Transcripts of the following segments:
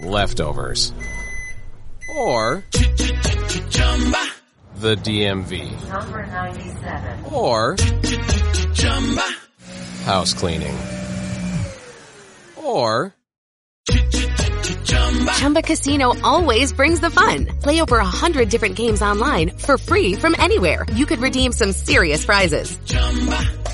leftovers, or the DMV, Number 97. or house cleaning, or Chumba Casino always brings the fun. Play over a hundred different games online for free from anywhere. You could redeem some serious prizes.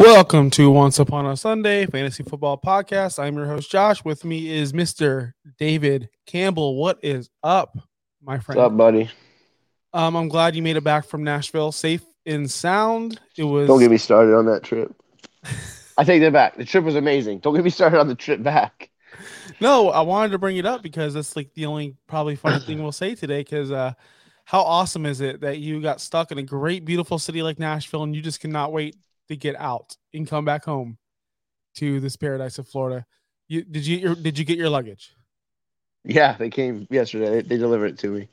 Welcome to Once Upon a Sunday Fantasy Football Podcast. I'm your host Josh. With me is Mr. David Campbell. What is up, my friend? What's up, buddy? Um, I'm glad you made it back from Nashville safe and sound. It was Don't get me started on that trip. I take that back. The trip was amazing. Don't get me started on the trip back. no. I wanted to bring it up because that's like the only probably funny thing we'll say today. Because uh, how awesome is it that you got stuck in a great, beautiful city like Nashville and you just cannot wait to get out and come back home to this paradise of Florida? You did you get your did you get your luggage? Yeah, they came yesterday. They, they delivered it to me.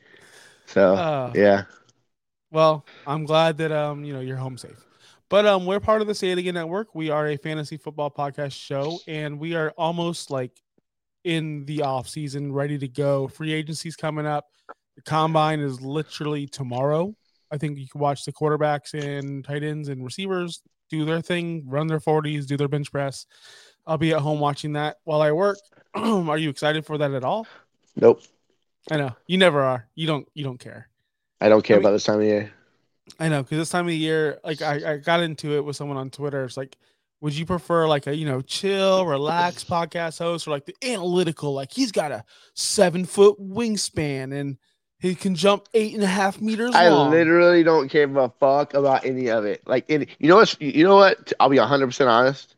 So Uh, yeah, Well, I'm glad that um you know you're home safe. But um we're part of the Say It Again Network. We are a fantasy football podcast show, and we are almost like in the off season, ready to go. Free agency's coming up. The combine is literally tomorrow. I think you can watch the quarterbacks and tight ends and receivers do their thing, run their 40s, do their bench press. I'll be at home watching that while I work. are you excited for that at all? nope. I know you never are. You don't. You don't care. I don't care I mean- about this time of year. I know because this time of year, like I, I got into it with someone on Twitter. It's like, would you prefer like a you know chill, relaxed podcast host, or like the analytical? Like he's got a seven foot wingspan and he can jump eight and a half meters I long. literally don't care a fuck about any of it. Like, any, you know what? You know what? I'll be 100 percent honest.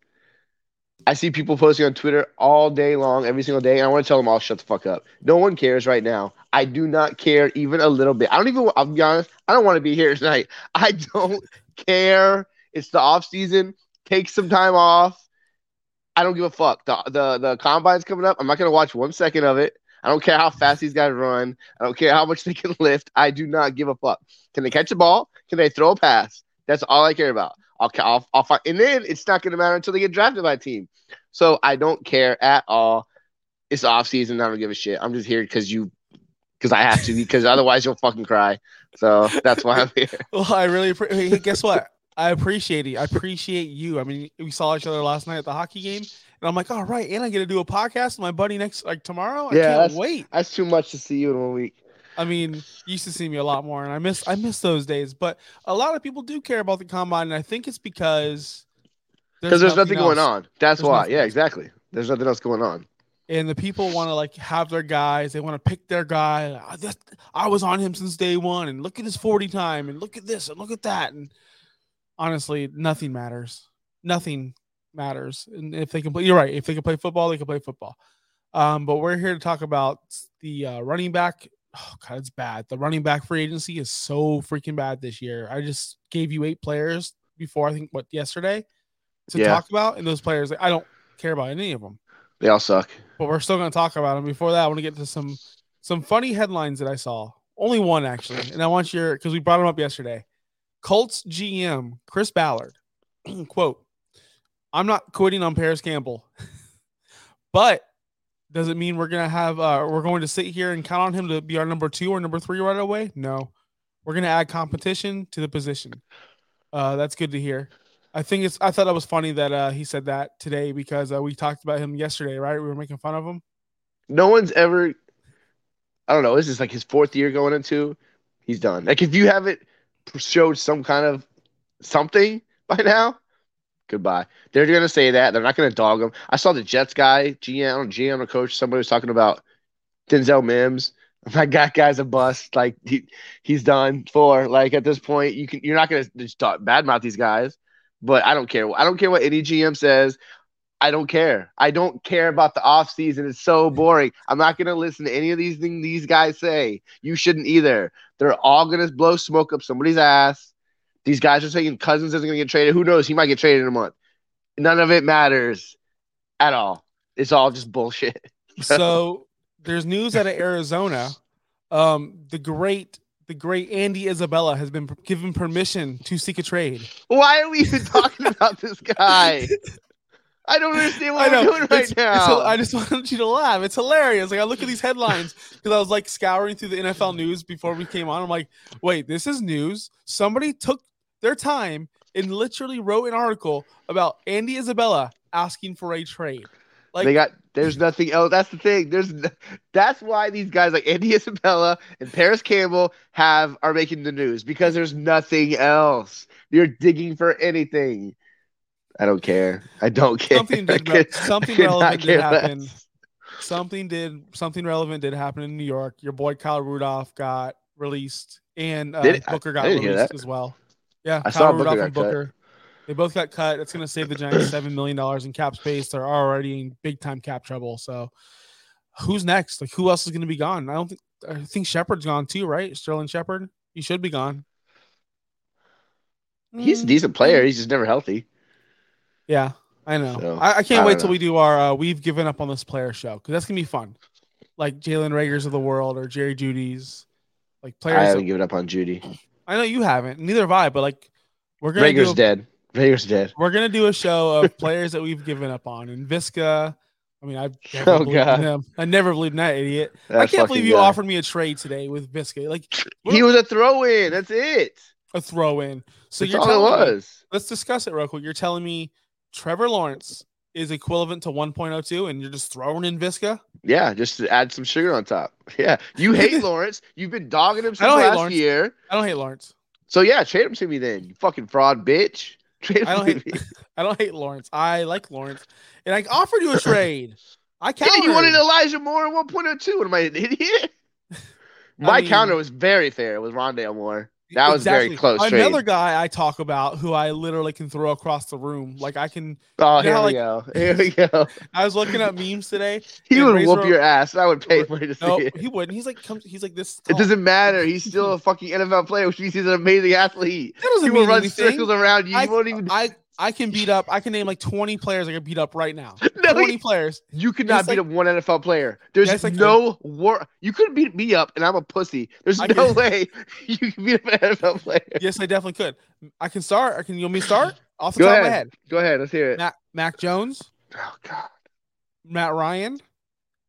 I see people posting on Twitter all day long, every single day, and I want to tell them all shut the fuck up. No one cares right now. I do not care even a little bit. I don't even. I'll be honest. I don't want to be here tonight. I don't care. It's the off season. Take some time off. I don't give a fuck. The the the combine's coming up. I'm not gonna watch one second of it. I don't care how fast these guys run. I don't care how much they can lift. I do not give a fuck. Can they catch a ball? Can they throw a pass? That's all I care about. I'll, I'll, I'll find, and then it's not going to matter until they get drafted by a team. So I don't care at all. It's off season. I don't give a shit. I'm just here because you, because I have to, because otherwise you'll fucking cry. So that's why I'm here. Well, I really appreciate. Hey, guess what? I appreciate it. I appreciate you. I mean, we saw each other last night at the hockey game, and I'm like, all right, and I get to do a podcast with my buddy next like tomorrow. I Yeah, can't that's- wait. That's too much to see you in one week. I mean, you used to see me a lot more, and I miss I miss those days. But a lot of people do care about the combine, and I think it's because Because there's nothing, going on. That's There's why. nothing Yeah, else. exactly. There's nothing else going on. and the people want to like have their guys. They want to pick their guy. Ah, I, that's, I was on him since day one, and look at his forty time, and look at this, and look at that, and honestly, nothing matters. Nothing matters. And if they can play, you're right. If they can play football, they can play football. Um, but we're here to talk about the uh, running back. Oh god, it's bad. The running back free agency is so freaking bad this year. I just gave you eight players before I think what yesterday to Yeah. talk about, and those players I don't care about any of them They all suck. but we're still going to talk about them. Before that, I want to get to some some funny headlines that I saw. Only one actually, and I want your because we brought them up yesterday. Colts GM Chris Ballard quote: "I'm not quitting on Parris Campbell, but does it mean we're gonna have uh, we're going to sit here and count on him to be our number two or number three right away? No, we're gonna add competition to the position. Uh, that's good to hear. I think it's. I thought that was funny that uh, he said that today because uh, we talked about him yesterday, right? We were making fun of him. No one's ever. I don't know. This is like his fourth year going into. He's done. Like if you haven't showed some kind of something by now, goodbye. They're gonna say that. They're not gonna dog him. I saw the Jets guy, GM, GM or coach. Somebody was talking about Denzel Mims That guy guy's a bust. Like he, he's done for. Like at this point, you can you're not gonna just talk badmouth these guys. But I don't care. I don't care what any GM says. I don't care. I don't care about the off season. It's so boring. I'm not gonna listen to any of these things these guys say. You shouldn't either. They're all gonna blow smoke up somebody's ass. These guys are saying Cousins isn't gonna get traded. Who knows? He might get traded in a month. None of it matters at all. It's all just bullshit. so there's news out of Arizona. Um, the great the great Andy Isabella has been given permission to seek a trade. Why are we even talking about this guy? I don't understand what I know. we're doing right It's- now. it's- I just wanted you to laugh. It's hilarious. Like I look at these headlines because I was like scouring through the NFL news before we came on. I'm like, wait, this is news. Somebody took their time and literally wrote an article about Andy Isabella asking for a trade. Like they got there's nothing else. That's the thing. There's that's why these guys like Andy Isabella and Parris Campbell have are making the news because there's nothing else. You're digging for anything. I don't care. I don't care. Something did could- something relevant did happen. less. something did something relevant did happen in New York. Your boy Kyle Rudolph got released, and uh, Did Booker got released as well. Yeah, I Kyle saw Rudolph got and cut. Booker. They both got cut. It's going to save the Giants seven million dollars in cap space. They're already in big time cap trouble. So, who's next? Like, who else is going to be gone? I don't think. I think Shepard's gone too, right? Sterling Shepard. He should be gone. He's a decent player. He's just never healthy. Yeah, I know. So, I, I I can't wait don't till know. we do our uh, we've given up on this player show because that's gonna be fun. Like Jalen Reagor's of the world or Jerry Jeudy's, like players. I haven't that- given up on Jeudy. I know you haven't. Neither have I. But like, we're gonna Reagor's a, dead. Reagor's dead. we're gonna do a show of players that we've given up on. And Visca. I mean, I never Oh, believed God. him. I never believed in that idiot. I can't believe you guy. offered me a trade today with Visca, like He was a throw in. That's it. a throw in. So That's you're all it telling me, was. let's discuss it real quick. You're telling me Trevor Lawrence is equivalent to 1.02, and you're just throwing in Visca. Yeah, just to add some sugar on top. Yeah, you hate Lawrence. You've been dogging him since don't hate last Lawrence. year. I don't hate Lawrence. So yeah, trade him to me then. You fucking fraud bitch. Trade him I don't to hate- me. I don't hate Lawrence. I like Lawrence, and I offered you a trade. I Yeah, countered. you wanted Elijah Moore at 1.02. What am I, an idiot? My mean- counter was very fair. It was Rondale Moore. That was very close trade. Another guy I talk about who I literally can throw across the room. Like I can. Oh, here how, we go. Here we go. I was looking at memes today. He would Razor- whoop your ass. I would pay money to see No, it. he wouldn't. He's like, comes. He's like this. It doesn't matter. He's still a fucking NFL player, which means he's an amazing athlete. That doesn't He will run anything. circles around you. I- You won't even. I I can beat up. I can name like 20 players I can beat up right now. No, 20 he- players. You could not beat like- up one NFL player. There's could. no war. You couldn't beat me up, and I'm a pussy. There's I no could. way you can beat up an NFL player. Yes, I definitely could. I can start. I can. You want me to start off the Go top ahead. of my head? Go ahead. Let's hear it. Mac, Mac Jones, Oh God. Matt Ryan.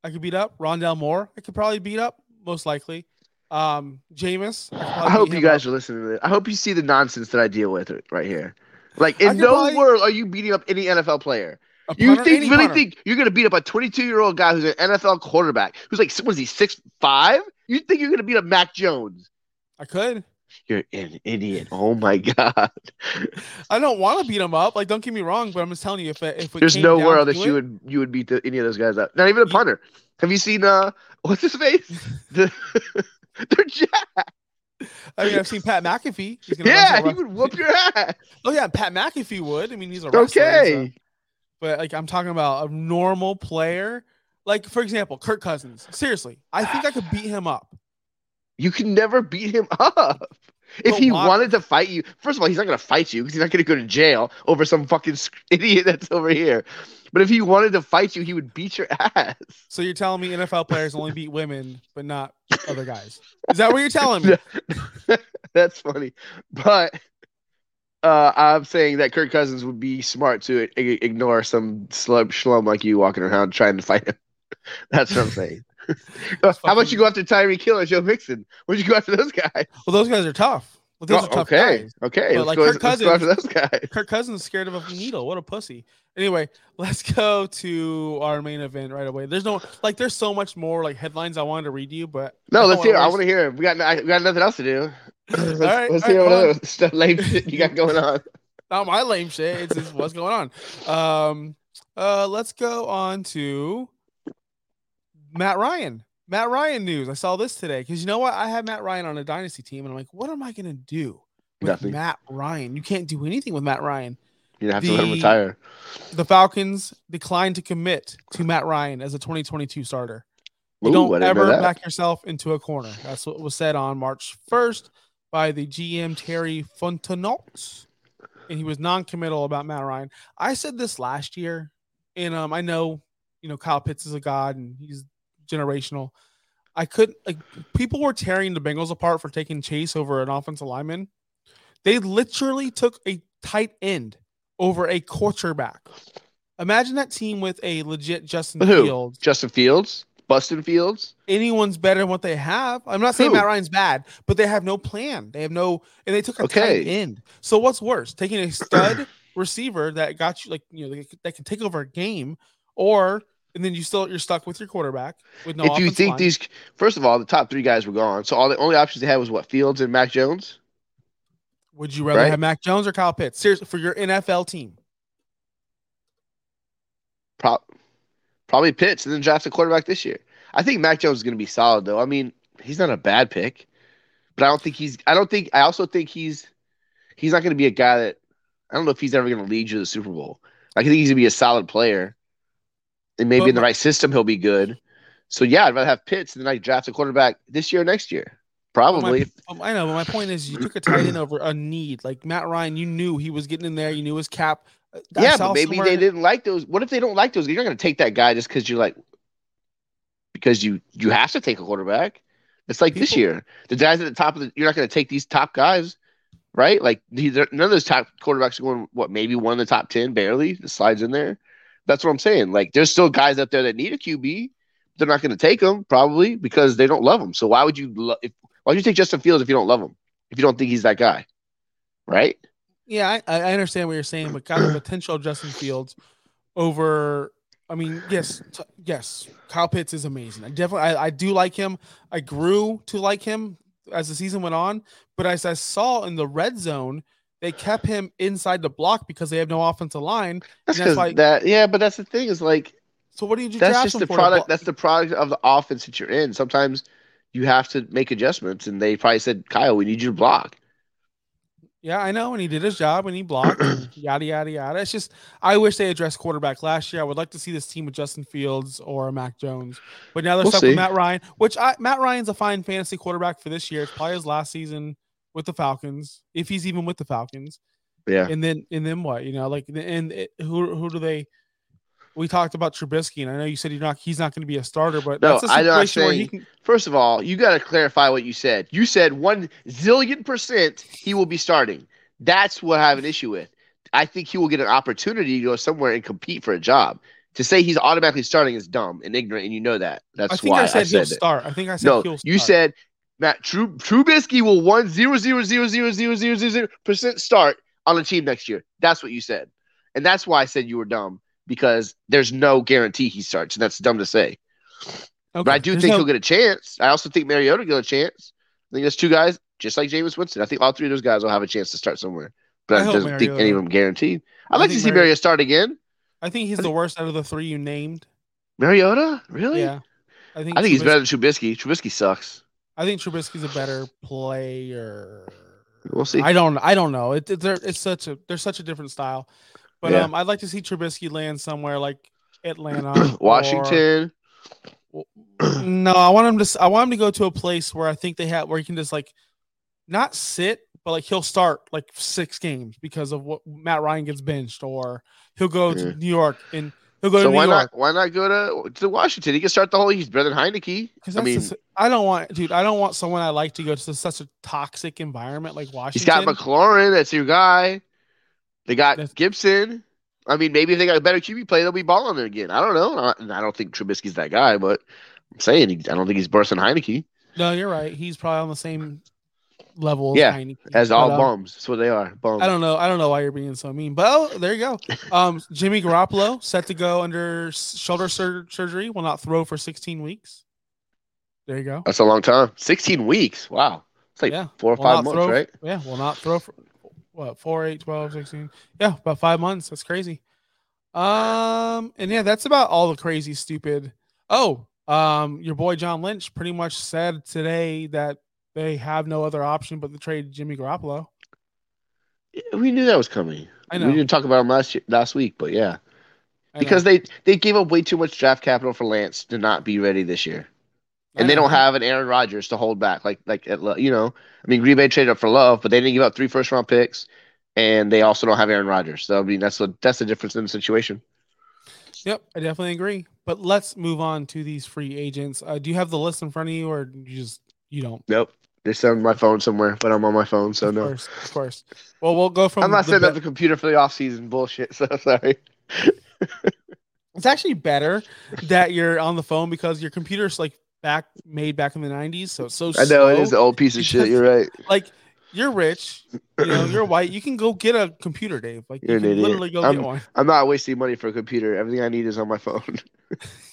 I could beat up Rondale Moore. I could probably beat up most likely. Um, Jameis. I, I hope you guys up. are listening to this. I hope you see the nonsense that I deal with right here. Like in no probably- world are you beating up any NFL player. You punter, think really punter. think you're gonna beat up a 22 year old guy who's an NFL quarterback who's like what is he six five? You think you're gonna beat up Mac Jones? I could. You're an idiot. Oh my god. I don't want to beat him up. Like, don't get me wrong, but I'm just telling you, if it, if There's no world that you would you would beat the, any of those guys up. Not even a punter. Have you seen uh what's his face? The, they're jacked. I mean, I've seen Pat McAfee. He's gonna Yeah, he would whoop your ass. Oh yeah, Pat McAfee would. I mean, he's a wrestler. so- Okay. But like, I'm talking about a normal player. Like, for example, Kirk Cousins. Seriously, I think I could beat him up. You can never beat him up. If But he why- wanted to fight you, first of all, he's not going to fight you because he's not going to go to jail over some fucking idiot that's over here. But if he wanted to fight you, he would beat your ass. So you're telling me NFL players only beat women, but not other guys? Is that what you're telling me? that's funny. But uh, I'm saying that Kirk Cousins would be smart to i- ignore some slum schlum like you walking around trying to fight him. That's what I'm saying. How about you go after Tyreek Hill or Joe Mixon? Would you go after those guys? Well, those guys are tough. Well, those Oh, are tough okay, guys. okay. But, like, go, Kirk Cousins- those guys. Kirk Cousins is scared of a needle. What a pussy. Anyway, let's go to our main event right away. There's no like, there's so much more like headlines I wanted to read you, but No, let's hear. I wanna hear. it. We got we got nothing else to do. let's right, let's hear right, what other stuff lame shit you got going on. not my lame shit. It's just what's going on. Um, uh, let's go on to Matt Ryan. Matt Ryan news. I saw this today because you know what? I had Matt Ryan on a dynasty team, and I'm like, what am I gonna do with Nothing. Matt Ryan? You can't do anything with Matt Ryan. You have to let him retire. The Falcons declined to commit to Matt Ryan as a 2022 starter. You Ooh, don't ever back yourself into a corner. That's what was said on March 1st by the GM Terry Fontenot. And he was non-committal about Matt Ryan. I said this last year, and um, I know, you know, Kyle Pitts is a god and he's generational. I could like people were tearing the Bengals apart for taking Chase over an offensive lineman. They literally took a tight end over a quarterback. Imagine that team with a legit Justin Who? Fields Justin Fields, Bustin Fields. anyone's better than what they have. I'm not saying Who? Matt Ryan's bad, but they have no plan. They have no, and they took a Okay. tight end. So what's worse, taking a stud receiver that got you like you know that can take over a game, or and then you still you're stuck with your quarterback with no. if you think line. these, first of all, the top three guys were gone, so all the only options they had was what Fields and Mac Jones. would you rather right? have Mac Jones or Kyle Pitts? Seriously, for your NFL team, Pro- probably Pitts, and then draft a quarterback this year. I think Mac Jones is going to be solid, though. I mean, he's not a bad pick, but I don't think he's. I don't think. I also think he's. He's not going to be a guy that. I don't know if he's ever going to lead you to the Super Bowl. I think he's going to be a solid player, and maybe But in the right system he'll be good. So yeah, I'd rather have Pitts than like draft a quarterback this year or next year. Probably. My- I know, but my point is, you took a tight end over a need like Matt Ryan. You knew he was getting in there. You knew his cap. Uh, I yeah, but maybe somewhere- they didn't like those. What if they don't like those? You're not going to take that guy just because you're like, because you you have to take a quarterback. It's like this year, the guys at the top of the. You're not going to take these top guys, right? Like none of those top quarterbacks are going. What maybe one of the top ten, barely slides in there. That's what I'm saying. Like there's still guys out there that need a QB. They're not going to take them probably because they don't love him. So why would you? Lo- if, why would you take Justin Fields if you don't love him? If you don't think he's that guy, right? Yeah, I, I understand what you're saying, but got the potential of Justin Fields over. I mean, yes, t- yes, Kyle Pitts is amazing. I definitely, I, I do like him. I grew to like him as the season went on, but as I saw in the red zone, they kept him inside the block because they have no offensive line. That's And that's because why- that. Yeah, but that's the thing is like So what did you do? that's just the product. Blo- That's the product of the offense that you're in. Sometimes you have to make adjustments, and they probably said, "Kyle, we need you to block." Yeah, I know, and he did his job and he blocked, yada yada yada. It's just I wish they addressed quarterback last year. I would like to see this team with Justin Fields or Mac Jones, but now they're We'll stuck see. with Matt Ryan, which I, Matt Ryan's a fine fantasy quarterback for this year. It's probably his last season with the Falcons, if he's even with the Falcons. Yeah, And then and then what? You know, like and it, who who do they? We talked about Trubisky, and I know you said you're not he's not going to be a starter, but No, that's a I'm not situation where he can. First of all, you got to clarify what you said. You said one zillion percent he will be starting. That's what I have an issue with. I think he will get an opportunity to go somewhere and compete for a job. To say he's automatically starting is dumb and ignorant, and you know that. That's I think why I said, he'll that. start. I think I said No, he'll start. you start. said Matt True Trubisky will one zero zero zero zero zero zero zero zero percent start on the team next year. That's what you said, and that's why I said you were dumb because there's no guarantee he starts, and that's dumb to say. Okay. But I do There's think no- he'll get a chance. I also think Mariota will get a chance. I think there's two guys just like Jameis Winston. I think all three of those guys will have a chance to start somewhere, but I I, don't think any of them guaranteed. I'd I like to see Mari- Mariota start again. I think he's the worst out of the three you named. Mariota, really? Yeah, I think I think he's better than Trubisky. Trubisky sucks. I think Trubisky's a better player. We'll see. I don't. I don't know. It, it- they're- it's such a. They're such a different style. But Yeah. um, I'd like to see Trubisky land somewhere like Atlanta, or- Washington. no, I want him to. I want him to go to a place where I think they have where he can just like not sit, but like he'll start like six games because of what Matt Ryan gets benched, or he'll go Yeah. to New York and So why York. not? Why not go to to Washington? He can start the whole. He's better than Heinicke. I mean, I don't want, dude. I don't want someone I like to go to such a toxic environment like Washington. he's got McLaurin. That's your guy. They got That's- Gibson. I mean, maybe if they got a better QB play, they'll be balling there again. I don't know. I, and I don't think Trubisky's that guy, but I'm saying I don't think he's worse than Heinicke. No, you're right. He's probably on the same level. Yeah, as, As But, all um, bums. That's what they are. Bums. I don't know. I don't know why you're being so mean, but oh, there you go. Um, Jimmy Garoppolo set to go under shoulder sur- surgery. Will not throw for 16 weeks. There you go. That's a long time. 16 weeks. Wow. It's like Yeah. four or Will five months, throw- right? Yeah, will not throw for what 4, 8, 12, 16. Yeah, about five months. That's crazy. Um, and yeah, that's about all the crazy, stupid. Oh, Um, your boy John Lynch pretty much said today that they have no other option but to trade Jimmy Garoppolo. We knew that was coming. I know. We didn't talk about him last year, last week, but yeah, because they they gave up way too much draft capital for Lance to not be ready this year, and they don't have an Aaron Rodgers to hold back. Like like at, Lo- you know, I mean, Green Bay traded up for Love, but they didn't give up three first round picks, and they also don't have Aaron Rodgers. So I mean, that's what that's the difference in the situation. Yep, I definitely agree. But let's move on to these free agents. Uh, do you have the list in front of you, or you just you don't? Nope, it's on my phone somewhere, but I'm on my phone, so of no. course, of course. Well, we'll go from. I'm not setting be- up the computer for the off season bullshit. So sorry. It's actually better that you're on the phone because your computer's like back made back in the 90s, so it's so I know it slow. is the old piece of shit. You're right. like you're rich, you know, you're white. You can go get a computer, Dave. Like You're you an can idiot. literally go I'm- get one. I'm not wasting money for a computer. Everything I need is on my phone.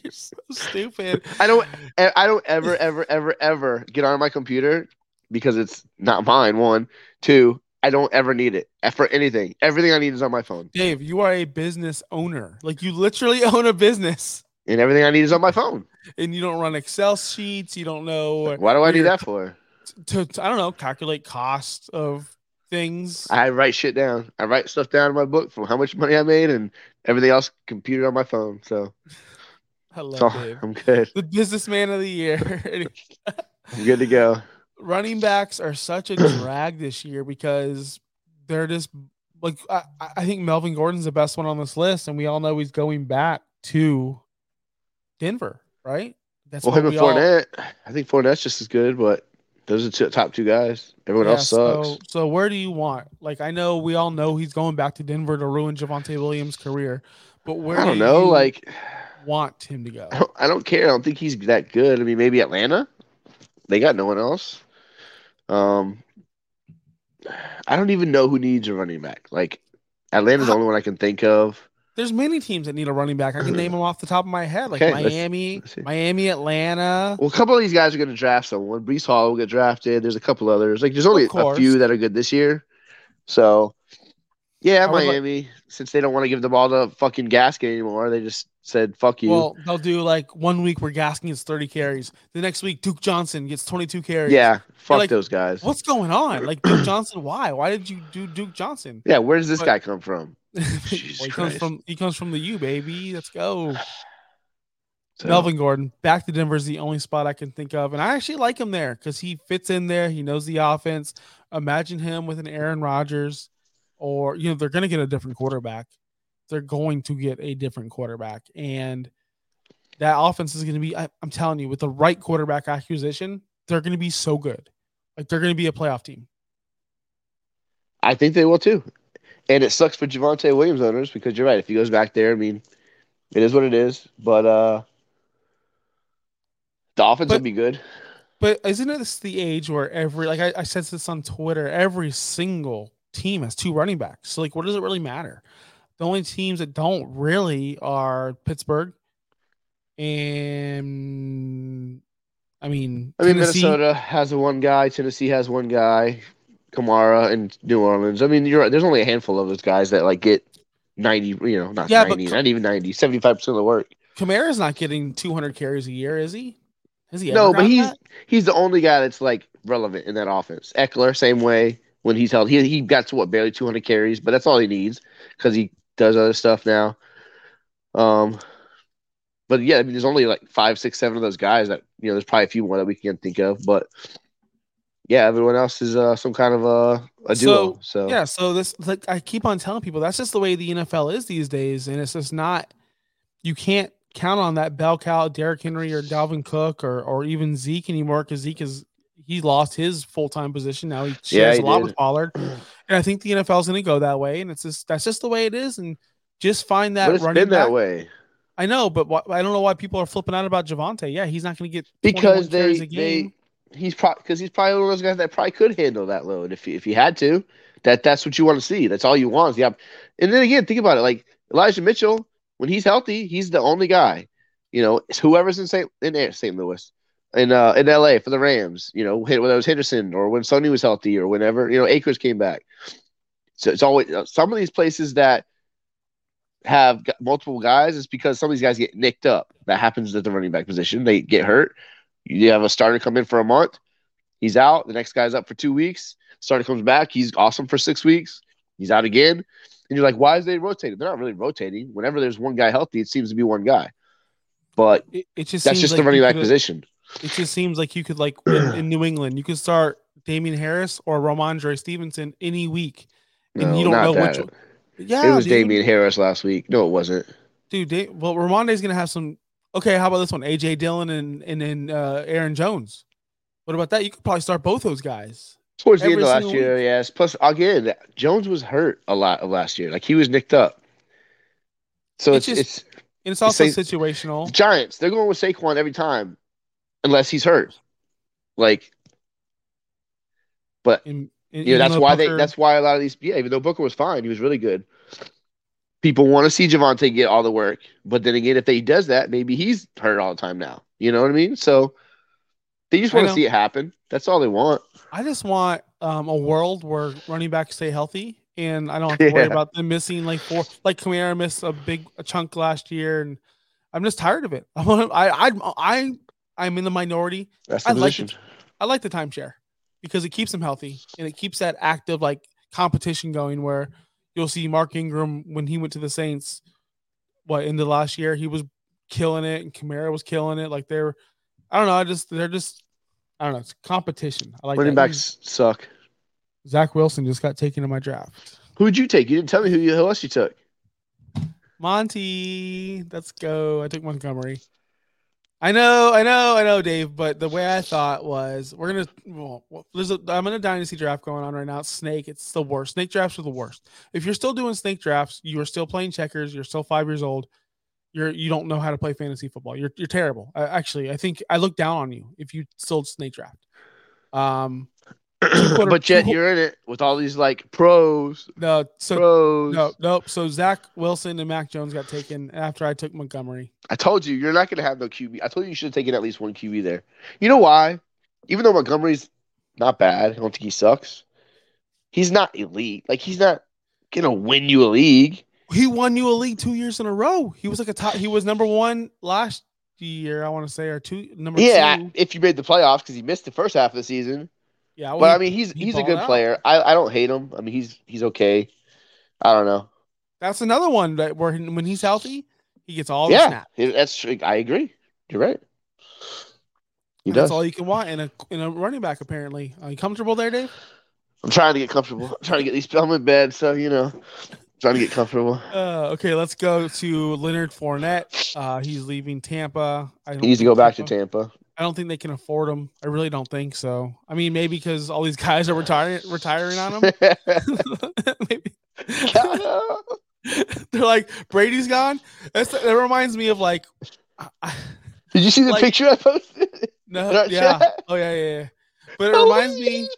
You're so stupid. I don't. I don't ever, ever, ever, ever get on my computer because it's not mine. One, two. I don't ever need it for anything. Everything I need is on my phone, Dave, you are a business owner. Like you literally own a business, and everything I need is on my phone. and you don't run Excel sheets. You don't know Why do I need that for? to, to I don't know calculate cost of things. I write shit down. I write stuff down in my book from how much money I made and everything else computed on my phone. So, Love so Dave. I'm good. The businessman of the year. I'm good to go. running backs are such a drag this year because they're just like I, I think Melvin Gordon's the best one on this list, and we all know he's going back to Denver, right? That's Well, him and we all- Fournette. I think Fournette's just as good, but those are two, top two guys. Everyone Yeah, else sucks. So, so where do you want? Like, I know we all know he's going back to Denver to ruin Javonte Williams' career, but where I don't do know. you Like, want him to go? I don't, I don't care. I don't think he's that good. I mean, maybe Atlanta. They got no one else. Um, I don't even know who needs a running back. Like, Atlanta's the only one I can think of. There's many teams that need a running back. I can name them off the top of my head, like Okay, Miami, let's. Miami, Atlanta. Well, a couple of these guys are going to draft someone. Breece Hall will get drafted. There's a couple others. Like, there's only a few that are good this year. So, yeah, I would like- Miami. since they don't want to give the ball to fucking Gaskin anymore, they just said "fuck you." Well, they'll do like one week where Gaskin gets 30 carries. The next week, Duke Johnson gets 22 carries. yeah, fuck like, those guys. What's going on? Like Duke Johnson, why? Why did you do Duke Johnson? Yeah, where does this But- guy come from? Well, he comes from he comes from the U, baby. Let's go. So, Melvin Gordon, back to Denver is the only spot I can think of. And I actually like him there because he fits in there. He knows the offense. Imagine him with an Aaron Rodgers, or you know, they're gonna get a different quarterback. They're going to get a different quarterback. And that offense is gonna be, I, I'm telling you, with the right quarterback acquisition, they're gonna be so good. Like they're gonna be a playoff team. I think they will too. And it sucks for Javonte Williams owners because you're right. If he goes back there, I mean, it is what it is. But uh the offense But- will be good. But isn't this the age where every like I, I said this on Twitter, every single team has two running backs. So like what does it really matter? The only teams that don't really are Pittsburgh and I mean I mean, Tennessee. Minnesota has a one guy. Tennessee has one guy. Kamara and New Orleans. I mean, you're right. There's only a handful of those guys that like get 90, you know, not Yeah, but 90, Ka- not even 90, 75% of the work. Kamara's not getting 200 carries a year, is he? Has he? No, but he's that? he's the only guy that's like relevant in that offense. Ekeler, same way when he's held. He he got to what barely 200 carries, but that's all he needs because he does other stuff now. Um, but yeah, I mean, there's only like five, six, seven of those guys that you know. There's probably a few more that we can think of, but yeah, everyone else is uh, some kind of a a duo. So, Yeah, so this like I keep on telling people that's just the way the NFL is these days, and it's just not. You can't count on that bell cow, Derrick Henry or Dalvin Cook or or even Zeke anymore because Zeke is he lost his full time position now. He shares he a lot did. with Pollard, and I think the NFL is going to go that way, and it's just that's just the way it is, and just find that but it's running been that way I know, but wh- I don't know why people are flipping out about Javonte. Yeah, he's not going to get because they they he's probably because he's probably one of those guys that probably could handle that load if he, if he had to. That that's what you want to see. That's all you want. Yeah, and then again, think about it. Like Elijah Mitchell, when he's healthy, he's the only guy. You know, whoever's in St. in St. Louis, in uh in L.A. for the Rams. You know, when it was Henderson or when Sony was healthy or whenever you know Akers came back. So it's always uh, some of these places that have multiple guys is because some of these guys get nicked up. That happens at the running back position. They get hurt. You have a starter come in for a month. He's out. The next guy's up for two weeks. Starter comes back. He's awesome for six weeks. He's out again. And you're like, why is they rotating? They're not really rotating. Whenever there's one guy healthy, it seems to be one guy. But It, it just that's just like the running back position. It just seems like you could like in, New England, you could start Damien Harris or Rhamondre Stevenson any week, and No, you don't know that. which. One. Yeah, it was dude. Damien Harris last week. No, it wasn't. Dude, Da- well, Ramonde's gonna have some. Okay, how about this one? AJ Dillon and and then uh, Aaron Jones. What about that? You could probably start both those guys. Towards the end of last year, yes. Plus, again, Jones was hurt a lot of last year. Like he was nicked up. So It's it's just- it's, And it's also situational. Giants. They're going with Saquon every time, unless he's hurt. Like, but And, and yeah, even that's why they that's why a lot of these. Yeah, even though Booker was fine, he was really good. People want to see Javonte get all the work, but then again, if he does that, maybe he's hurt all the time now. You know what I mean? So they just want to see it happen. That's all they want. I just want um, a world where running backs stay healthy, and I don't have to worry about them missing like four. Like Kamara missed a big a chunk last year, and I'm just tired of it. I want. I I I I'm in the minority. That's the I like position. I like the timeshare because it keeps them healthy and it keeps that active like competition going where you'll see Mark Ingram when he went to the Saints, what in the last year he was killing it and Kamara was killing it. Like they're, I don't know, I just they're just, I don't know, it's competition. I like Running that. backs suck. Zach Wilson just got taken in my draft. Who'd you take? You didn't tell me who, you, who else you took. Monty, let's go. I took Montgomery. I know, I know, I know, Dave. But the way I thought was, we're gonna. Well, there's a. I'm in a dynasty draft going on right now. Snake. It's the worst. Snake drafts are the worst. If you're still doing snake drafts, you are still playing checkers. You're still five years old. You're you don't know how to play fantasy football. You're you're terrible. I, actually, I think I look down on you if you still snake draft. Um, But yet you're in it with all these like pros, no, so pros. no, nope. So Zach Wilson and Mac Jones got taken after I took Montgomery. I told you you're not going to have no QB. I told you you should have taken at least one QB there. You know why? Even though Montgomery's not bad, I don't think he sucks. He's not elite. Like he's not gonna win you a league. He won you a league two years in a row. He was like a top. He was number one last year, I want to say, or two number Yeah, two. if you made the playoffs because he missed the first half of the season. Yeah, well, But he- I mean, he's he he's a good out. player. I, I don't hate him. I mean, he's he's okay. I don't know. that's another one that where he- when he's healthy, he gets all the yeah, snaps. it- that's I agree. You're right. He does. That's all you can want in a in a running back. Apparently, are you comfortable there, Dave? I'm trying to get comfortable. I'm trying to get these. I'm in bed, so you know, trying to get comfortable. Uh, okay, let's go to Leonard Fournette. Uh, he's leaving Tampa. I don't He needs to think go back to Tampa- Tampa. I don't think they can afford him. I really don't think so. I mean, maybe because all these guys are retiring retiring on him. maybe. They're like Brady's gone. That's, that reminds me of like, I- I- Did you see the Like- picture I posted? no, yeah, chat? oh yeah, yeah. yeah. But it oh, reminds me.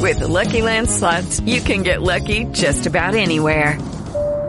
With the Lucky Land slots, you can get lucky just about anywhere.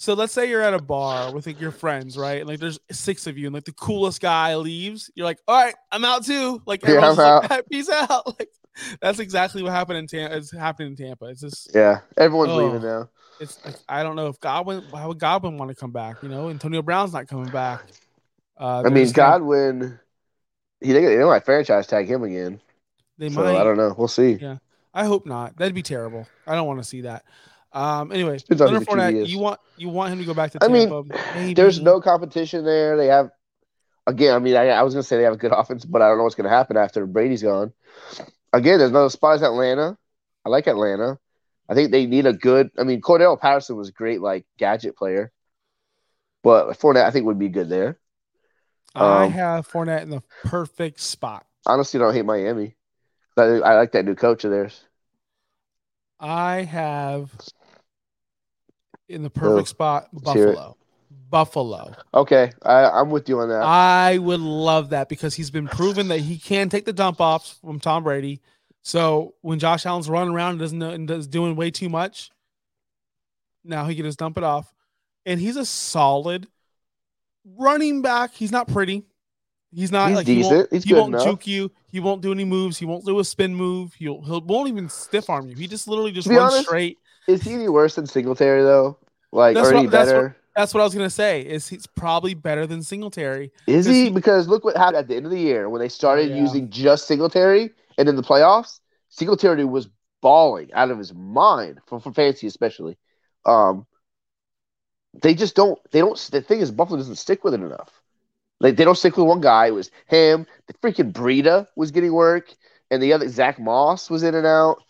So let's say you're at a bar with like your friends, right? And like there's six of you, and like the coolest guy leaves. You're like, all right, I'm out too. Like Yeah, everyone's I'm like, peace out. Like that's exactly what happened in Tampa. It's happening in Tampa. It's just Yeah, everyone's Oh. leaving now. it's like I don't know if Godwin why would Godwin want to come back? You know, Antonio Brown's not coming back. Uh, I mean, gonna- Godwin. He they, they might franchise tag him again. they So might. I don't know. We'll see. Yeah. I hope not. That'd be terrible. I don't want to see that. Um. Anyway, Depends on who Leonard Fournette, you want you want him to go back to I mean, maybe. There's no competition there. They have again. I mean, I, I was gonna say they have a good offense, but I don't know what's gonna happen after Brady's gone. Again, there's another spot is Atlanta. I like Atlanta. I think they need a good. I mean, Cordarrelle Patterson was a great like gadget player, but Fournette I think would be good there. I um, have Fournette in the perfect spot. Honestly, I don't hate Miami. I, I like that new coach of theirs. I have in the perfect spot hear it. Buffalo. Buffalo. Okay, I, I'm with you on that. I would love that because he's been proven that he can take the dump offs from Tom Brady. So when Josh Allen's running around and doesn't and is doing way too much, now he can just dump it off. And he's a solid running back. He's not pretty. He's not He's like he won't. He's he won't enough. juke you. He won't do any moves. He won't do a spin move. He'll he won't even stiff arm you. He just literally just runs honest, straight. Is he any worse than Singletary though? Like, That's or what- any that's what- better? That's what I was gonna say. Is he's probably better than Singletary. Is 'Cause he? he- Because look what happened at the end of the year when they started Yeah. using just Singletary, and in the playoffs, Singletary was balling out of his mind for, for fantasy especially. Um, they just don't. They don't. The thing is, Buffalo doesn't stick with it enough. Like they don't stick with one guy. It was him. The freaking Breida was getting work, and the other Zach Moss was in and out.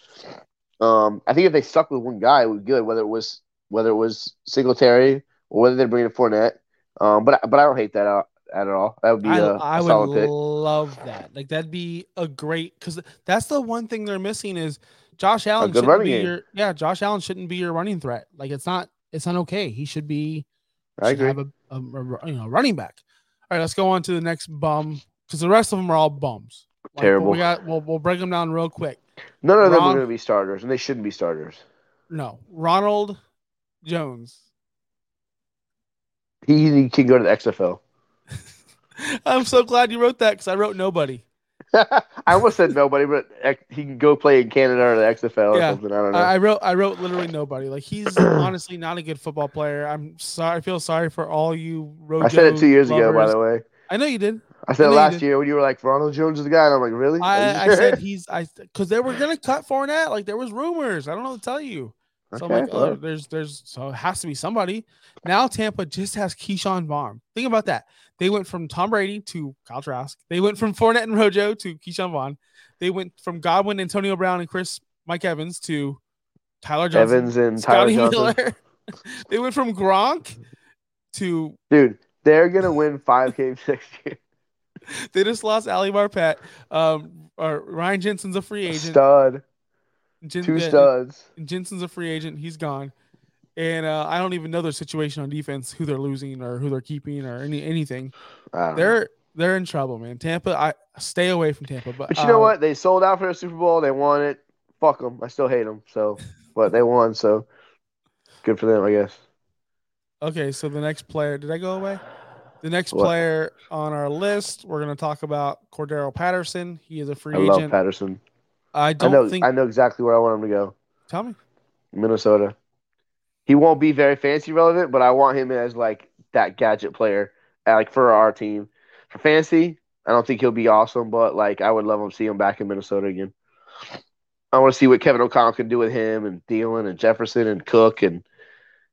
Um, I think if they stuck with one guy, it would be good. Whether it was whether it was Singletary or whether they bring in Fournette. Um, but but I don't hate that out at all. That would be I, a, I a would solid pick. love that. Like that'd be a great because that's the one thing they're missing is Josh Allen shouldn't be game. your yeah. Josh Allen shouldn't be your running threat. Like it's not it's not okay. He should be. I should agree. Have a, a, a- you know running back. All right, let's go on to the next bum because the rest of them are all bums. Like, Terrible. We got we'll, we'll break them down real quick. None of them are going to be starters, and they shouldn't be starters. No, Ronald Jones. He, he can go to the XFL. I'm so glad you wrote that because I wrote nobody. I almost said nobody, but he can go play in Canada or the XFL or Yeah. something. I don't know. I, wrote I wrote literally nobody. Like he's honestly not a good football player. I'm sorry. I feel sorry for all you. Rojo I said it two years ago, by the way. I know you did. I said I it know you last did. year when you were like, Ronald Jones is the guy. And I'm like, really? Are you I, I said he's I because they were gonna cut Fournette. Like there was rumors. I don't know what to tell you. So I'm Okay, like, oh, there's there's so it has to be somebody. Now Tampa just has Ke'Shawn Vaughn. Think about that. They went from Tom Brady to Kyle Trask. They went from Fournette and Rojo to Ke'Shawn Vaughn. They went from Godwin, Antonio Brown, and Chris Mike Evans to Tyler Johnson. Evans and Tyler Scotty Johnson. Miller. they went from Gronk to Dude, they're going to win five games next year. they just lost Ali Marpet. Um, or Ryan Jensen's a free agent. Stud. Jen- Two studs. Jensen's a free agent. He's gone. And uh, I don't even know their situation on defense, who they're losing or who they're keeping or any anything. Don't know. They're they're in trouble, man. Tampa, I stay away from Tampa. But, But you know uh, what? They sold out for the Super Bowl. They won it. Fuck them. I still hate them. So, but they won. So, good for them, I guess. Okay, so the next player, did I go away? The next What? player on our list, we're going to talk about Cordarrelle Patterson. He is a free I love agent. Patterson. I I don't know. think. I know exactly where I want him to go. Tell me. Minnesota. He won't be very fancy relevant, but I want him as like that gadget player, uh, like for our team. For fancy, I don't think he'll be awesome, but like I would love him to see him back in Minnesota again. I want to see what Kevin O'Connell can do with him and Thielen and Jefferson and Cook and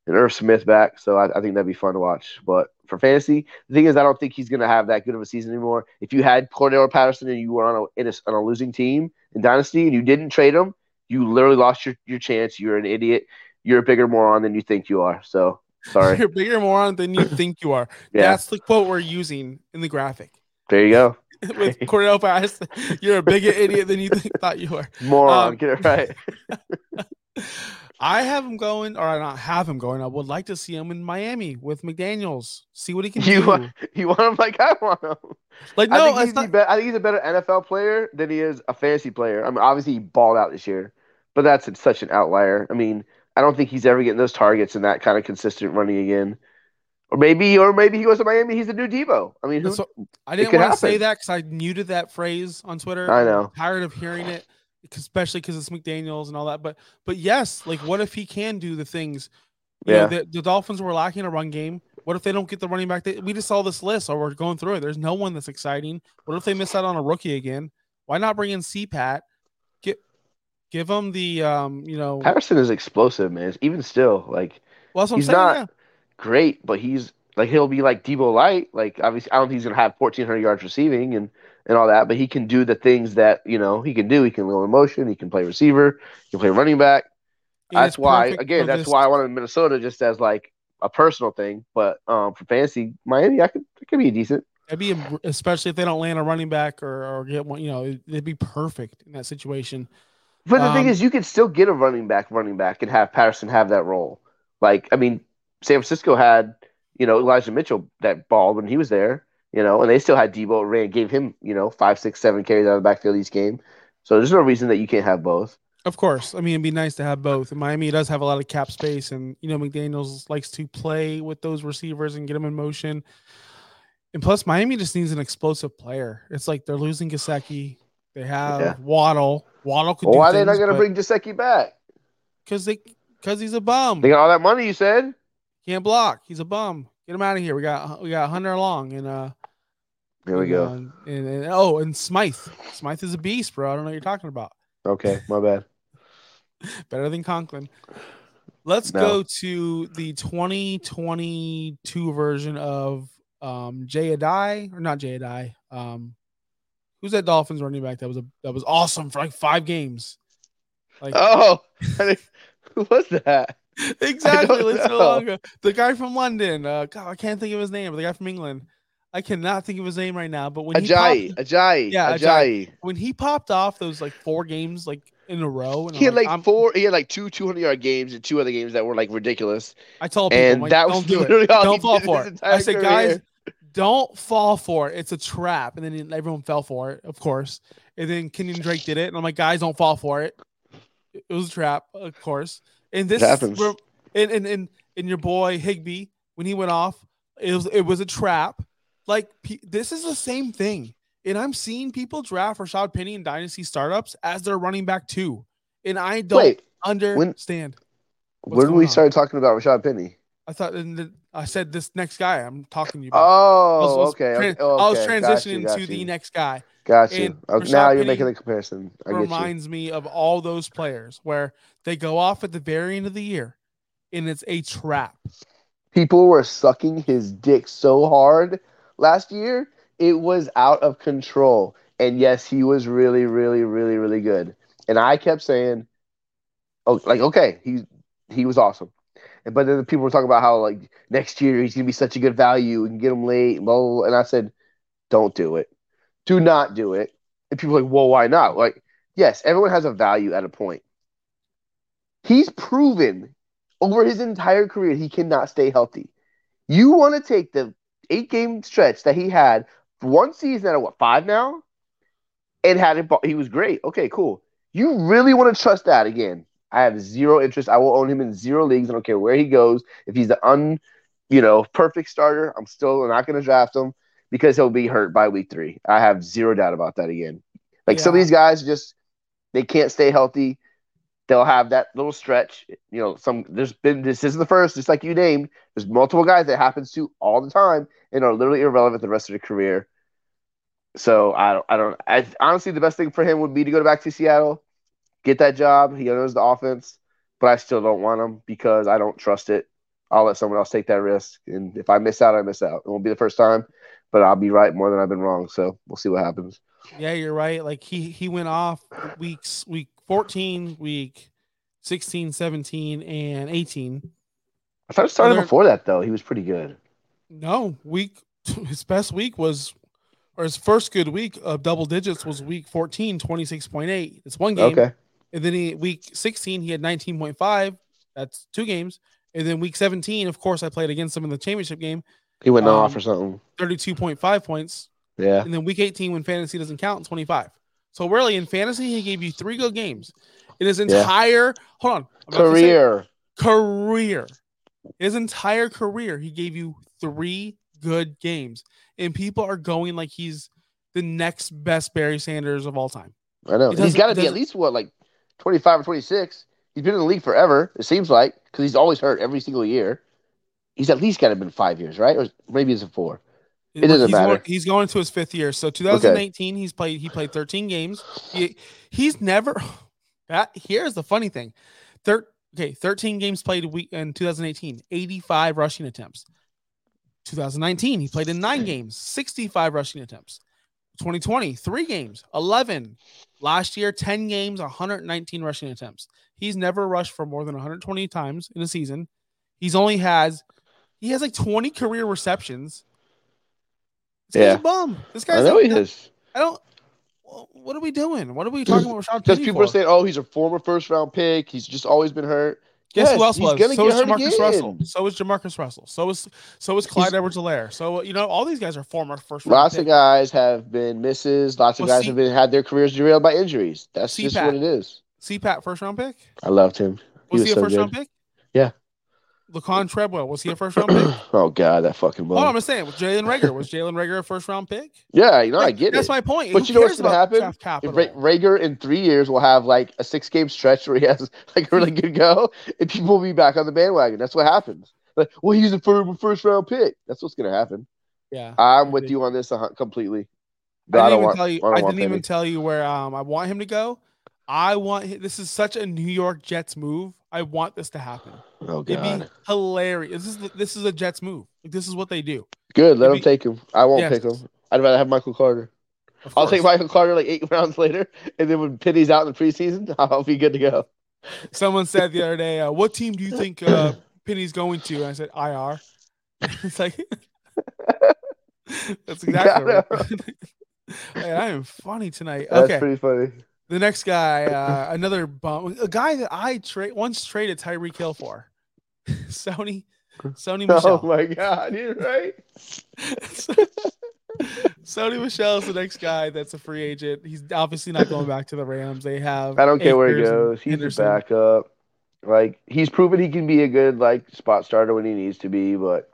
and Irv Smith back. So I, I think that'd be fun to watch. But for fantasy, the thing is, I don't think he's going to have that good of a season anymore. If you had Cordarrelle Patterson and you were on a, in a on a losing team in Dynasty and you didn't trade him, you literally lost your, your chance. You're an idiot. You're a bigger moron than you think you are. So sorry. You're a bigger moron than you think you are. Yeah. That's the quote we're using in the graphic. there you go. With Cordarrelle Patterson, you're a bigger idiot than you think, thought you were. Moron. Um, Get it right. I have him going, or I not have him going. I would like to see him in Miami with McDaniels. See what he can You do. want, you want him like I want him. like I think he's not, be- I think he's a better NFL player than he is a fantasy player. I mean, obviously he balled out this year, but that's such an outlier. I mean, I don't think he's ever getting those targets and that kind of consistent running again. Or maybe, or maybe he goes to Miami. He's the new Deebo. I mean, who, what- I didn't want to say that because I muted that phrase on Twitter. I I'm know. tired of hearing it, especially because it's McDaniel's and all that. But but yes, like what if he can do the things? You know, Yeah. the, the Dolphins were lacking a run game. What if they don't get the running back? They, we just saw this list, or we're going through it. There's no one that's exciting. What if they miss out on a rookie again? Why not bring in CPAT? Get give him the um, you know, Patterson is explosive, man. Even still, like well, that's what I'm he's saying. not- yeah. great, but he's like he'll be like Deebo Light. Like obviously, I don't think he's gonna have 1,400 yards receiving and and all that, but he can do the things that you know he can do. He can go in motion. He can play receiver. He can play running back. And that's why again, that's this- why I wanted Minnesota just as like a personal thing. But um, for fantasy, Miami, I could it could be decent. It'd be especially if they don't land a running back or, or get one. You know, it- it'd be perfect in that situation. But the thing Um, is, you could still get a running back, running back, and have Patterson have that role. Like, I mean, San Francisco had, you know, Elijah Mitchell that ball when he was there, you know, and they still had Deebo ran, gave him, you know, five, six, seven carries out of the backfield each game. So there's no reason that you can't have both. Of course, I mean it'd be nice to have both. And Miami does have a lot of cap space, and you know McDaniel's likes to play with those receivers and get them in motion. And plus, Miami just needs an explosive player. It's like they're losing Gesicki. They have Yeah. Waddle. Waddle could. Well, do why are they not going to bring Gesicki back? Because they, because he's a bum. They got all that money, you said? Can't block. He's a bum. Get him out of here. We got we got Hunter Long and uh. There we and, go. uh, and, and- oh, and Smythe. Smythe is a beast, bro. I don't know what you're talking about. Okay, my bad. Better than Conklin. Let's No. go to the 2022 version of um Jay Ajayi or not Jay Ajayi. Um who's that Dolphins running back that was a that was awesome for like five games? Like Oh, who was that? exactly. don't Let's so know. long ago. The guy from London. Uh God, I can't think of his name, but the guy from England. I cannot think of his name right now. But when he Ajayi, popped, Ajayi, Yeah, Ajayi. when he popped off those like four games like in a row, and He I'm had like I'm- four. He had like two 200 yard games and two other games that were like ridiculous. I told people, and like, that was don't do literally it. all Don't fall for it. I said, guys, don't fall for it. It's a trap. And then everyone fell for it, of course. And then Kenyon Drake did it. And I'm like, guys, don't fall for it. It was a trap, of course. And this happens. where- And, and and and your boy Higbee, when he went off, it was it was a trap. Like pe- this is the same thing. And I'm seeing people draft Rashad Penny in dynasty startups as their running back too. And I don't Wait, understand. When going we on? started talking about Rashad Penny? I thought and then I said this next guy I'm talking to you about. Oh, I was- I was okay. okay. I was got transitioning you, got to the next guy. Got you. Okay, now you're making the comparison. I. Reminds me of all those players where they go off at the very end of the year, and it's a trap. People were sucking his dick so hard last year, it was out of control. And yes, he was really, really, really, really good. And I kept saying, "Oh, like okay, he he was awesome." But then the people were talking about how like next year he's gonna be such a good value. and get him late, blah, blah, blah. and I said, "Don't do it. Do not do it." And people were like, "Well, why not?" Like, yes, everyone has a value at a point. He's proven over his entire career he cannot stay healthy. You want to take the eight game stretch that he had one season at what five now, and had it. He was great. Okay, cool. You really want to trust that again? I have zero interest. I will own him in zero leagues. I don't care where he goes. If he's the un, you know, perfect starter, I'm still not going to draft him because he'll be hurt by week three. I have zero doubt about that again. Like some of these guys just they can't stay healthy. They'll have that little stretch. You know, some there's been this isn't the first, just like you named. There's multiple guys that happens to all the time and are literally irrelevant the rest of their career. So I don't I don't I honestly the best thing for him would be to go back to Seattle, get that job. He knows the offense, but I still don't want him because I don't trust it. I'll let someone else take that risk. And if I miss out, I miss out. It won't be the first time, but I'll be right more than I've been wrong. So we'll see what happens. Yeah, you're right. Like he he went off weeks week 14, week 16, 17, and 18. I thought it started before that though. He was pretty good. No, week his best week was or his first good week of double digits was week 14, 26.8. It's one game. Okay. And then he week 16, he had 19.5. That's two games. And then week 17, of course, I played against him in the championship game, He went off Um, or something. 32.5 points. Yeah. And then week 18, when fantasy doesn't count, 25. So really, in fantasy, he gave you three good games. In his Yeah. entire hold on to say- Career. career, his entire career, he gave you three good games, and people are going like he's the next best Barry Sanders of all time. I know. It He's got to be at least what, like twenty five or twenty six. He's been in the league forever. It seems like because he's always hurt every single year. He's at least got to have been five years, right? Or maybe it's a four. It doesn't he's matter. Going, he's going to his fifth year. So 2018, he's played. He played 13 games. He, he's never. That here's the funny thing. Thir, okay, 13 games played a week in 2018. 85 rushing attempts. 2019, he played in nine games. 65 rushing attempts. 2020, three games, 11. Last year, 10 games, 119 rushing attempts. He's never rushed for more than 120 times in a season. He's only has he has like 20 career receptions. This guy's Yeah. a bum. This I guy's know a- he is. I don't. What are we doing? What are we talking about? Rashad Because people are saying, "Oh, he's a former first round pick. He's just always been hurt." Guess Yes, who else was? So hurt Jamarcus again. Russell. So is Jamarcus Russell. So is so is Clyde Edwards-Helaire. So you know all these guys are former first round. Lots of picks. guys have been misses. Lots of Well, guys see- have been had their careers derailed by injuries. That's just what it is. CPAT first round pick. I loved him. Was he, was a so first round pick? Yeah. Laquon Treadwell was he a first round pick? oh God, that fucking bum. I'm just saying was Jalen Reagor was Jalen Reagor a first round pick? Yeah, you know, I get That's it. That's my point. But Who you know what's gonna happen? Ra- Reagor in three years will have like a six game stretch where he has like a really good go, and people will be back on the bandwagon. That's what happens. Like, well, he's a first round pick. That's what's gonna happen. yeah. I'm with you on this completely. But I I didn't don't even want. tell you. I I didn't even tell you where um I want him to go. I want this is such a New York Jets move. I want this to happen. Oh god, It'd be hilarious. This is the, this is a Jets move. Like, this is what they do. Good. Let it'd him be- take him. I won't Yes. pick him. I'd rather have Michael Carter. I'll take. Michael Carter like eight rounds later, and then when Penny's out in the preseason, I'll be good to go. Someone said the other day, uh, "What team do you think uh, Penny's going to?" And I said, "IR." it's like that's exactly right. Man, I am funny tonight. That's okay, pretty funny. The next guy, uh, another bum, a guy that I trade once traded Tyreek Hill for. Sony, Sony Michel. Oh my God, you're right. Sony Michel is the next guy that's a free agent. He's obviously not going back to the Rams. They have. I don't care where he goes. He's Henderson. a backup. Like he's proven he can be a good like spot starter when he needs to be, but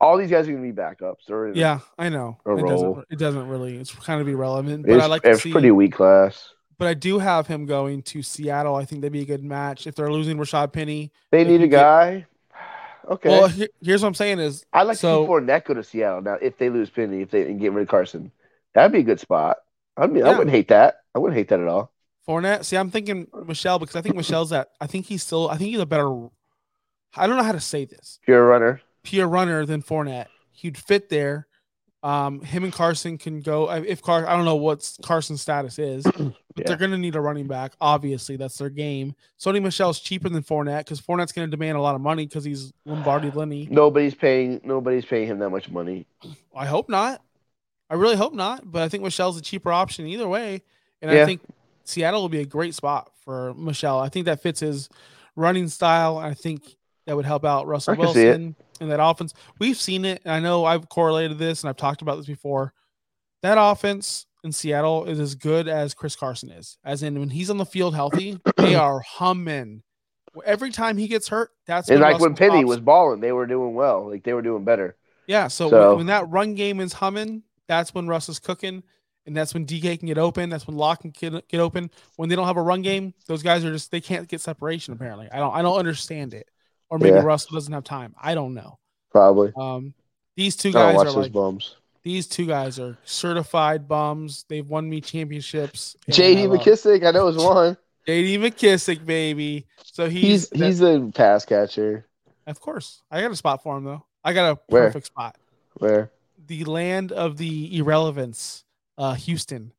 all these guys are gonna be backups. A- Yeah, I know. It role. doesn't. It doesn't really. It's kind of irrelevant. But it's, I like to it's see. pretty weak class. But I do have him going to Seattle. I think they'd be a good match if they're losing Rashad Penny. They need a get- guy. Okay. Well, he- here's what I'm saying is I'd like so- to see Fournette go to Seattle now if they lose Penny, if they and get rid of Carson. That'd be a good spot. I mean, I wouldn't hate that. I wouldn't hate that at all. Fournette. See, I'm thinking Michel because I think Michel's that. I think he's still. I think he's a better. I don't know how to say this. Pure runner. Pure runner than Fournette. He'd fit there. Um, him and Carson can go. uh, If Car, I don't know what Carson's status is, but Yeah. they're going to need a running back. Obviously, that's their game. Sony Michel's cheaper than Fournette because Fournette's going to demand a lot of money because he's Lombardi Lenny. Nobody's paying. Nobody's paying him that much money. I hope not. I really hope not. But I think Michel's a cheaper option either way. And I think Seattle will be a great spot for Michel. I think that fits his running style. I think that would help out Russell I can see it. Wilson and that offense. We've seen it. And I know I've correlated this and I've talked about this before. That offense in Seattle is as good as Chris Carson is. As in when he's on the field healthy, they are humming. Every time he gets hurt, that's And when like when Penny pops. was balling, they were doing well. Like they were doing better. Yeah, so, So- When, when that run game is humming, that's when Russ is cooking, and that's when DK can get open. That's when Locke can get, get open. When they don't have a run game, those guys are just they can't get separation. Apparently, I don't I don't understand it, or maybe Yeah. Russell doesn't have time. I don't know. Probably. Um, these two guys are like bums. these two guys are certified bums. They've won me championships. J.D. McKissic, I know is one. J.D. McKissic, baby. So he's He's he's a pass catcher. of course. I got a spot for him though. I got a Where? perfect spot. Where the land of the irrelevance, uh, Houston.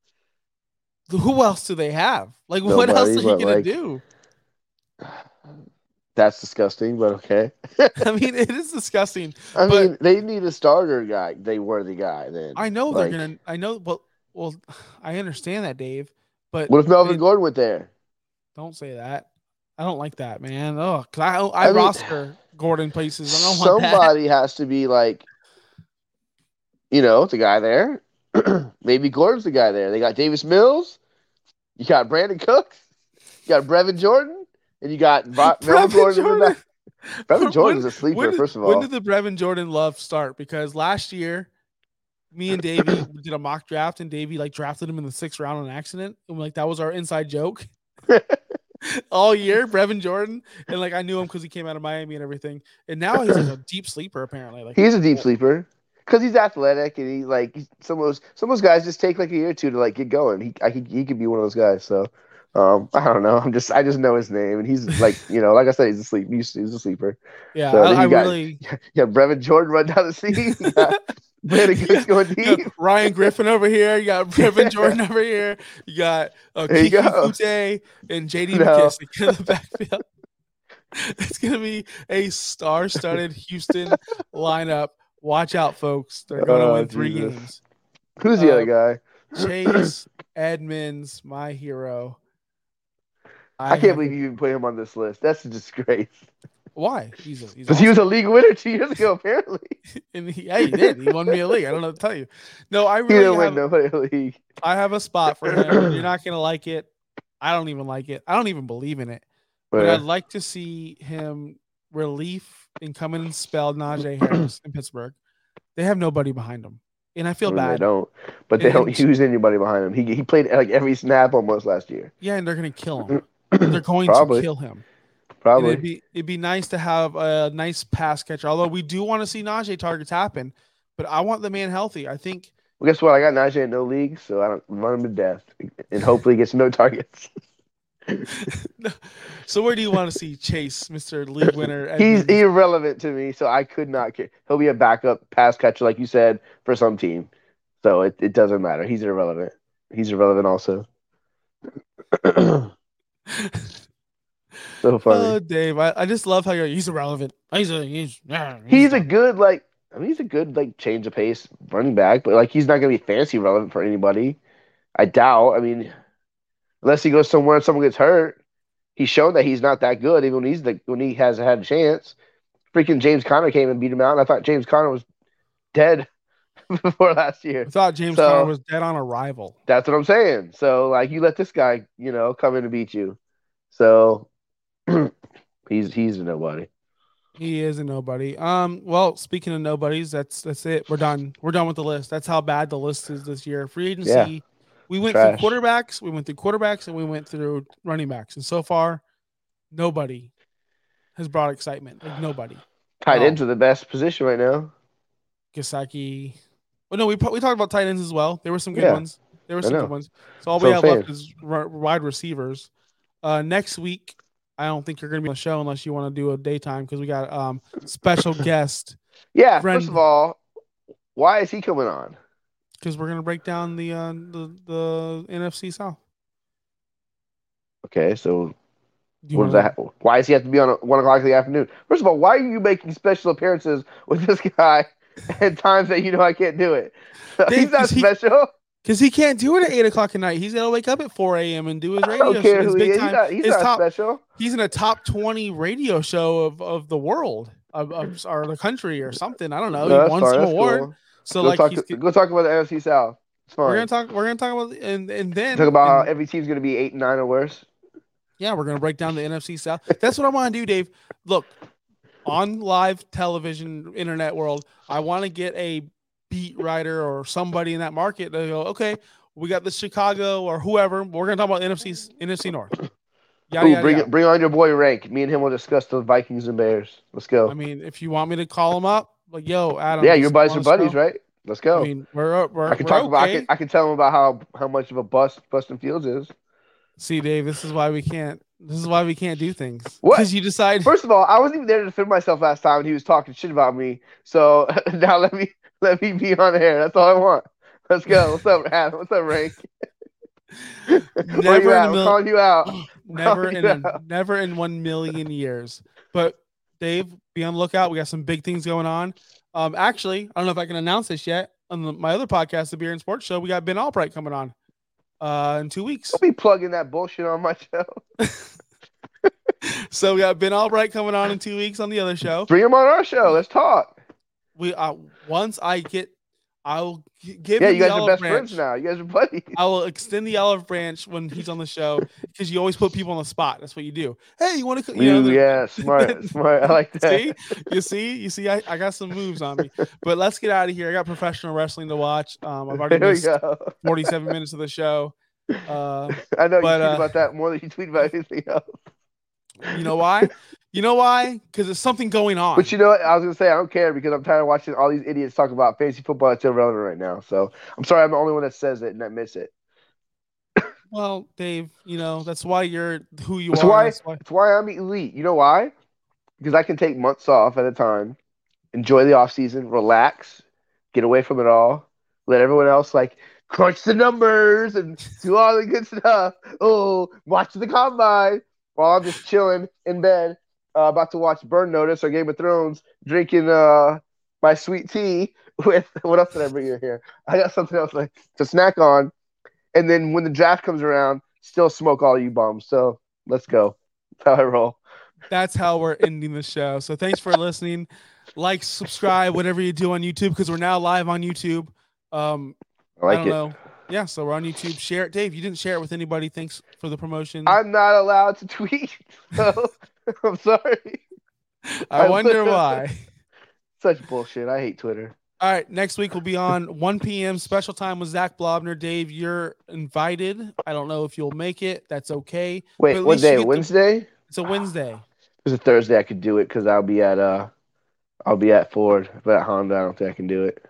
Who else do they have? Like, what else are you gonna like- do? that's disgusting, but okay. I mean, it is disgusting. I But- mean, they need a starter guy. They were the guy then. I know Like, they're gonna. I know. Well, well, I understand that, Dave. But What if Melvin Gordon went there? don't say that. I don't like that, man. Oh, cause I I, I mean, roster Gordon places. I don't. Somebody has to be like, you know, the guy there. Maybe Gordon's the guy there. They got Davis Mills. You got Brandin Cooks. You got Brevin Jordan. And you got Va- Jordan. the back. Brevin Jordan's a sleeper, did- first of all, When did the Brevin Jordan love start? Because last year, me and Davey did a mock draft, and Davey like drafted him in the sixth round on accident, and like that was our inside joke all year. Brevin Jordan, and like I knew him because he came out of Miami and everything, and now he's like a deep sleeper apparently. Like He's a deep sleeper because he's athletic and he's like he's, some of those some of those guys just take like a year or two to like get going. He I, he, he could be one of those guys. So um, I don't know. I'm just I just know his name and he's like you know like I said he's a sleep he's, he's a sleeper. yeah, So I, I you got- really Yeah, Brevin Jordan run down the seam. Brandin Cooks going deep. Ryan Griffin over here. You got Brevin Jordan over here. You got uh, There Kiki. Fute and JD No. McKissic in the backfield. It's gonna be a star-studded Houston lineup. Watch out, folks! They're gonna Oh, win three Jesus. games. Who's the Uh, other guy? Chase Edmonds, my hero. I, have- can't believe you even put him on this list. That's a disgrace. why he's Because he was a league winner two years ago, apparently. and he, yeah, he did. He won me a league. I don't know what to tell you. No, I He really didn't win have, nobody a league. I have a spot for him. You're not gonna like it. I don't even like it. I don't even believe in it. But But, I'd like to see him relief and come in and spell Najee Harris in Pittsburgh. They have nobody behind him, and I feel They bad. They don't. But they And- don't use anybody behind him. He he played like every snap almost last year. Yeah, and they're gonna kill him. They're going to kill him. And Probably. it'd be it'd be nice to have a nice pass catcher. Although we do want to see Najee targets happen, but I want the man healthy. I think Well, guess what? I got Najee in no league, so I don't run him to death, and hopefully gets no targets. so. Where do you want to see Chase, Mister League winner? He's irrelevant to me, so I could not care. He'll be a backup pass catcher, like you said, for some team. So it, it doesn't matter. He's irrelevant. He's irrelevant also. so funny. Oh, Dave, I, I just love how you're. He's irrelevant. He's a he's. yeah, he's a good like. I mean, he's a good like change of pace running back, but like he's not gonna be fancy relevant for anybody. I doubt. I mean, unless he goes somewhere and someone gets hurt, he's shown that he's not that good. Even when he's the when he has had a chance. Freaking James Conner came and beat him out, and I thought James Conner was dead before last year. I thought James So- Conner was dead on arrival. That's what I'm saying. So like you let this guy, you know, come in and beat you. So he's he's a nobody. He is a nobody. Um. Well, speaking of nobodies, that's that's it. We're done. We're done with the list. That's how bad the list is this year. Free agency. Yeah. We went Trash. through quarterbacks. We went through quarterbacks, and we went through running backs. And so far, nobody has brought excitement. Like nobody. Tight ends are the best position right now. Gesicki. Well, no, we we talked about tight ends as well. There were some good Yeah. ones. There were some good ones. So all That's we have left is r- wide receivers. Uh, next week, I don't think you're going to be on the show unless you want to do a daytime because we got um special guest Yeah. Friend- First of all, why is he coming on? because we're going to break down the uh the, the NFC South. Okay, so what does that? Why does he have to be on at one o'clock in the afternoon? First of all, why are you making special appearances with this guy at times that you know I can't do it? Dave, He's not he- special. Because he can't do it at eight o'clock at night. He's got to wake up at four a.m. and do his radio show. His he big. He's time. not, he's not top, special. He's in a top twenty radio show of, of the world of, of or the country or something. I don't know. No, he won some award. cool. So Go like talk. he's, Go talk about the NFC South. It's fine. we're gonna talk. We're gonna talk about and and then talk about and- how every team's to be eight and nine or worse. Yeah, we're gonna break down the NFC South. That's what I want to do, Dave. Look, on live television, internet world, I want to get a beat writer or somebody in that market to go, okay, we got the Chicago or whoever. We're gonna talk about NFC NFC North. Yada, Ooh, yada, bring yada. bring on your boy Rank. Me and him will discuss the Vikings and Bears. Let's go. I mean, if you want me to call him up, like, yo, Adam. yeah, your buddies are buddies, right? Let's go. I mean, we're we're, I can we're talk about. I can, I can tell him about how how much of a bust Bustin Fields is. See, Dave, this is why we can't. This is why we can't do things. What? Because you decide. First of all, I wasn't even there to defend myself last time, and he was talking shit about me. So now let me let me be on air. That's all I want. Let's go. What's up, Adam? What's up, Rank? Where Never you in at? mil- calling you out. never in a, never in one million years. But Dave, be on the lookout. We got some big things going on. Um, actually, I don't know if I can announce this yet. On the, my other podcast, the Beer and Sports Show, we got Ben Albright coming on uh, in two weeks. Don't be plugging that bullshit on my show. So we got Ben Albright coming on in two weeks on the other show. Bring him on our show. Let's talk. We uh, once I get I'll give Yeah, him you the guys are best branch. friends now. You guys are buddies. I will extend the olive branch when he's on the show because you always put people on the spot. That's what you do. Hey, you want to? You know, You, the- yeah, smart, smart. I like that. see, you see, you see, I, I got some moves on me. But let's get out of here. I got professional wrestling to watch. Um, I've already missed 47 minutes of the show. Uh, I know you tweet uh, about that more than you tweet about anything else. you know why? You know why? Because there's something going on. But you know what? I was gonna say I don't care because I'm tired of watching all these idiots talk about fantasy football that's irrelevant right now. So I'm sorry, I'm the only one that says it and I miss it. well, Dave, you know that's why you're who you That's are. why, That's why. that's why I'm elite. You know why? Because I can take months off at a time, enjoy the off season, relax, get away from it all, let everyone else like crunch the numbers and do all the good stuff. Oh, watch the combine while I'm just chilling in bed, uh, about to watch Burn Notice or Game of Thrones, drinking uh my sweet tea with what else did I bring in here? I got something else like to snack on, and then when the draft comes around, still smoke all you bums. So let's go. That's how I roll. That's how we're ending the show. So thanks for listening. Like, subscribe, whatever you do on YouTube, because we're now live on YouTube. Um, I like I don't it. know. Yeah, so we're on YouTube. Share it, Dave. You didn't share it with anybody. Thanks for the promotion. I'm not allowed to tweet, so I'm sorry. I I wonder why. Such bullshit. I hate Twitter. All right, next week we'll be on 1 p.m. special time with Zach Blobner. Dave, you're invited. I don't know if you'll make it. That's okay. Wait, at what day? get the- Wednesday? It's a Wednesday. It's a Thursday. I could do it because I'll be at uh, I'll be at Ford. But at Honda, I don't think I can do it.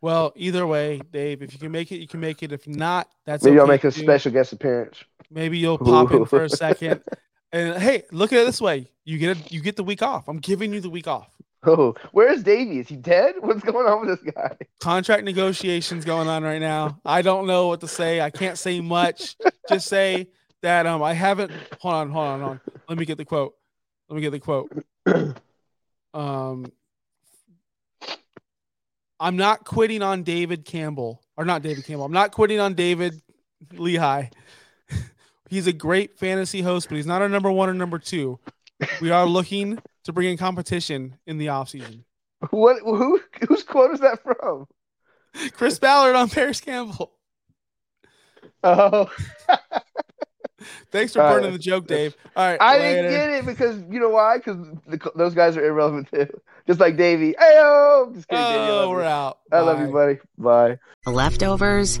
Well, either way, Dave, if you can make it, you can make it. If not, that's Maybe I'll make a special guest appearance. Maybe you'll pop in for a second. And hey, look at it this way: you get a, you get the week off. I'm giving you the week off. Oh, where's Davey? Is he dead? What's going on with this guy? Contract negotiations going on right now. I don't know what to say. I can't say much. Just say that um I haven't. Hold on, hold on, hold on. Let me get the quote. Let me get the quote. Um, I'm not quitting on David Campbell, or not David Campbell. I'm not quitting on David Lehigh. He's a great fantasy host, but he's not our number one or number two. We are looking to bring in competition in the offseason. What? Who? Whose quote is that from? Chris Ballard on Parris Campbell. Oh, Thanks for All right. burning the joke, Dave. All right. I later. didn't get it because you know why? Because those guys are irrelevant too. Just like Davey. Ayo! Just kidding, I Oh, love we're you. out. I love you, buddy. Bye. Leftovers